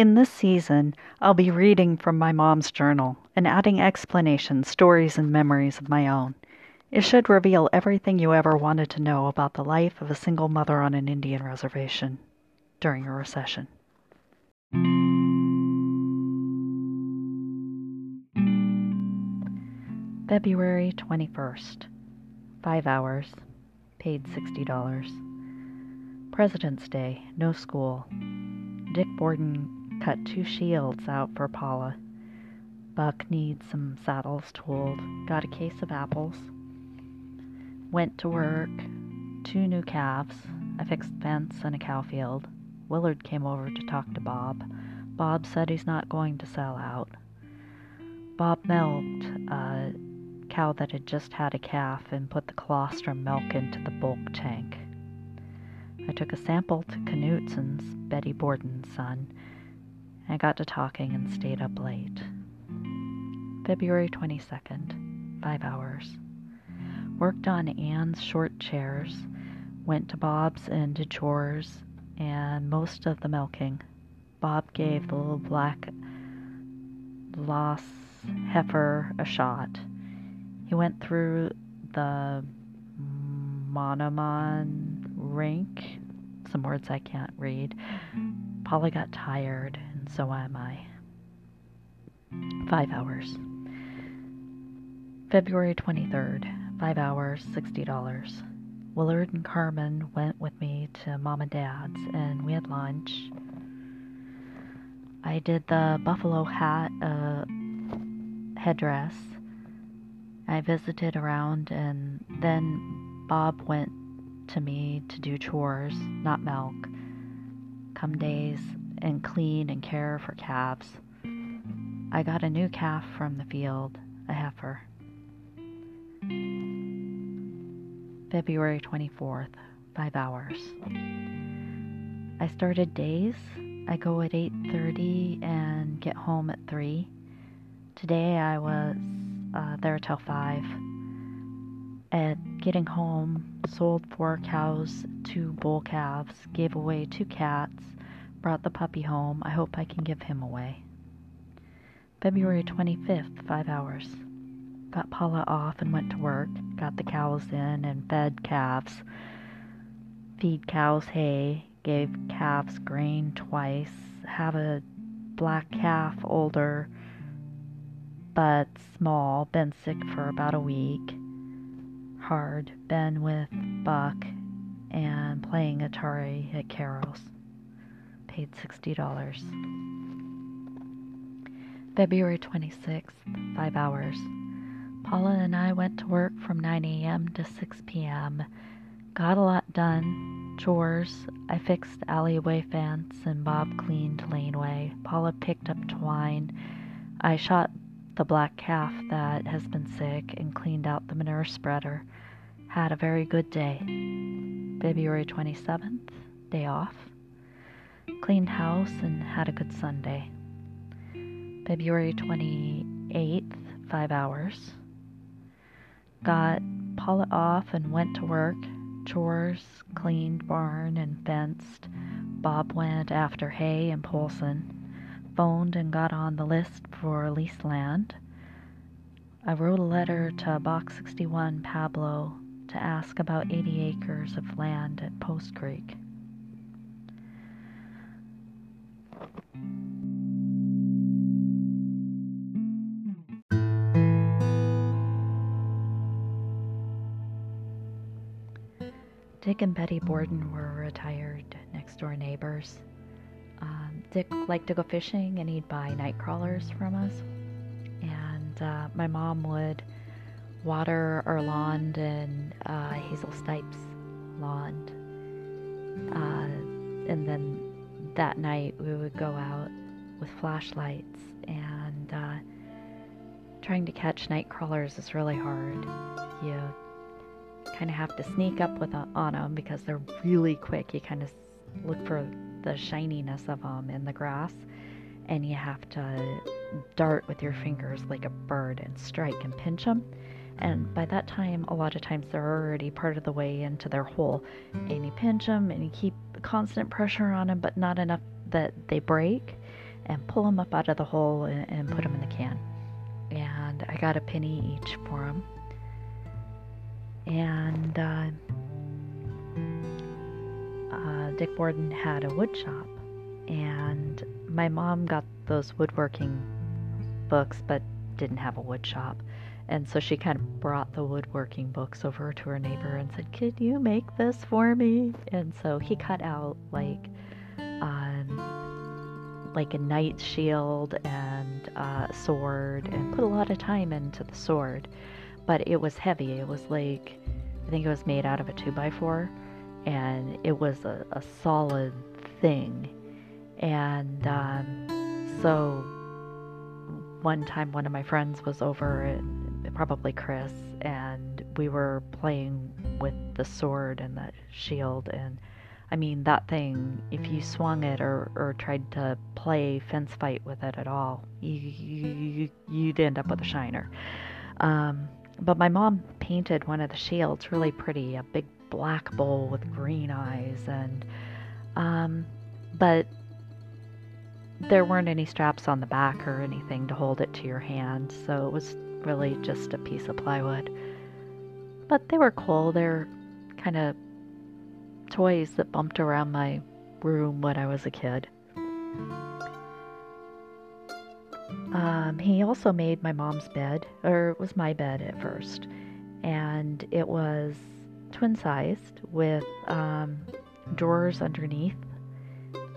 In this season, I'll be reading from my mom's journal and adding explanations, stories, and memories of my own. It should reveal everything you ever wanted to know about the life of a single mother on an Indian reservation during a recession. February 21st. Five hours. Paid $60. President's Day. No school. Dick Borden cut two shields out for Paula. Buck needs some saddles tooled. Got a case of apples. Went to work. Two new calves. I fixed fence and a cow field. Willard came over to talk to Bob. Bob said he's not going to sell out. Bob milked a cow that had just had a calf and put the colostrum milk into the bulk tank. I took a sample to Knutson's, Betty Borden's son. I got to talking and stayed up late. February 22nd, five hours. Worked on Anne's short chairs, went to Bob's and did chores and most of the milking. Bob gave the little black loss heifer a shot. He went through the Monomon rink, some words I can't read. Polly got tired, so am I. Five hours. February 23rd. Five hours, $60. Willard and Carmen went with me to mom and dad's and we had lunch. I did the buffalo hat uh, headdress. I visited around and then Bob went to me to do chores, not milk, come days and clean and care for calves. I got a new calf from the field, a heifer. February 24th, 5 hours. I started days. I go at 8:30 and get home at 3. Today I was uh, there till 5. At getting home, sold four cows, two bull calves, gave away two cats, brought the puppy home. I hope I can give him away. February 25th, 5 hours got Paula off and went to work, got the cows in and fed calves. Feed cows hay, gave calves grain twice, have a black calf older but small, been sick for about a week. Hard, been with Buck and playing Atari at Carol's. Paid $60. February 26th, 5 hours. Paula and I went to work from 9 a.m. to 6 p.m. Got a lot done. Chores. I fixed alleyway fence and Bob cleaned laneway. Paula picked up twine. I shot the black calf that has been sick and cleaned out the manure spreader. Had a very good day. February 27th, day off. Cleaned house and had a good Sunday. February 28th, 5 hours got Paula off and went to work. Chores, cleaned barn and fenced. Bob went after hay and Polson. Phoned and got on the list for leased land. I wrote a letter to Box 61 Pablo to ask about 80 acres of land at Post Creek. Dick and Betty Borden were retired next door neighbors. Um, Dick liked to go fishing and he'd buy night crawlers from us. And uh, my mom would water our lawn and uh, Hazel Stipe's lawn. Uh, and then that night we would go out with flashlights and uh, trying to catch night crawlers is really hard. You kind of have to sneak up with a, on them because they're really quick. You kind of look for the shininess of them in the grass, and you have to dart with your fingers like a bird and strike and pinch them. And by that time, a lot of times they're already part of the way into their hole, and you pinch them and you keep constant pressure on them, but not enough that they break. and pull them up out of the hole and, and put them in the can. And I got a penny each for them. And uh, uh, Dick Borden had a wood shop, and my mom got those woodworking books, but didn't have a wood shop. And so she kind of brought the woodworking books over to her neighbor and said, Could you make this for me? And so he cut out like um, like a knight's shield and a sword and put a lot of time into the sword. But it was heavy. It was like I think it was made out of a two by four and it was a, a solid thing. And um, so one time one of my friends was over and probably Chris, and we were playing with the sword and the shield. And I mean, that thing, if you swung it or, or tried to play fence fight with it at all, you, you, you'd end up with a shiner. Um, but my mom painted one of the shields really pretty, a big black bowl with green eyes, and um, but there weren't any straps on the back or anything to hold it to your hand, so it was really just a piece of plywood. But they were cool. They're kind of toys that bumped around my room when I was a kid. Um, he also made my mom's bed, or it was my bed at first, and it was twin sized with um, drawers underneath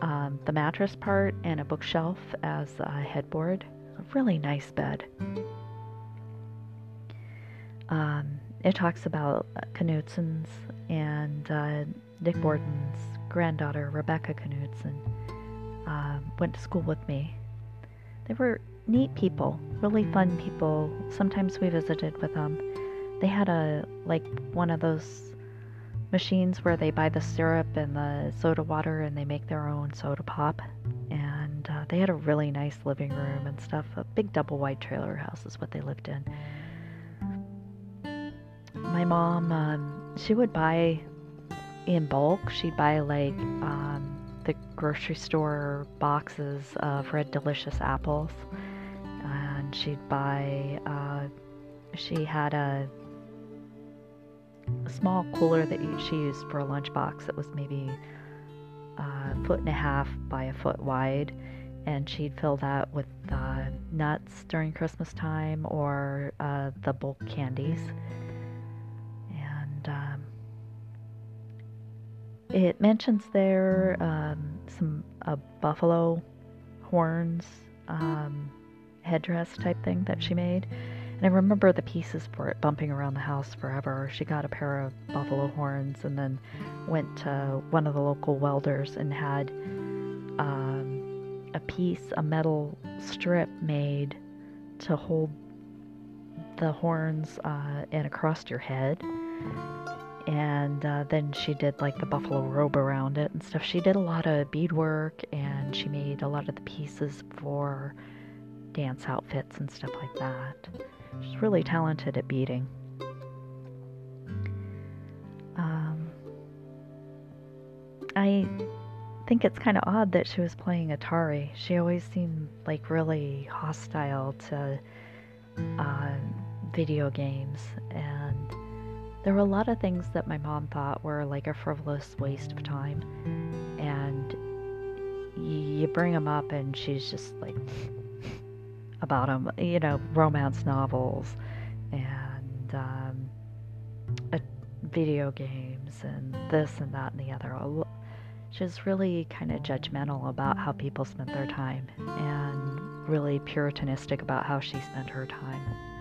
um, the mattress part and a bookshelf as a headboard. A really nice bed. Um, it talks about Knutson's and uh, Dick Borden's granddaughter, Rebecca Knutson, uh, went to school with me. They were neat people, really fun people. Sometimes we visited with them. They had a, like, one of those machines where they buy the syrup and the soda water and they make their own soda pop. And uh, they had a really nice living room and stuff. A big double wide trailer house is what they lived in my mom, um, she would buy in bulk. She'd buy like um, the grocery store boxes of red delicious apples, and she'd buy. Uh, she had a, small cooler that she used for a lunchbox that was maybe a foot and a half by a foot wide, and she'd fill that with uh, nuts during Christmas time or uh, the bulk candies. It mentions there um, some uh, buffalo horns um, headdress type thing that she made. And I remember the pieces for it bumping around the house forever. She got a pair of buffalo horns and then went to one of the local welders and had um, a piece, a metal strip made to hold the horns uh, and across your head and uh, then she did like the buffalo robe around it and stuff. She did a lot of beadwork and she made a lot of the pieces for dance outfits and stuff like that. She's really talented at beading. Um, I think it's kind of odd that she was playing Atari. She always seemed like really hostile to uh, video games there were a lot of things that my mom thought were like a frivolous waste of time. And you bring them up, and she's just like about them, you know, romance novels and um, video games and this and that and the other. She's really kind of judgmental about how people spent their time and really puritanistic about how she spent her time.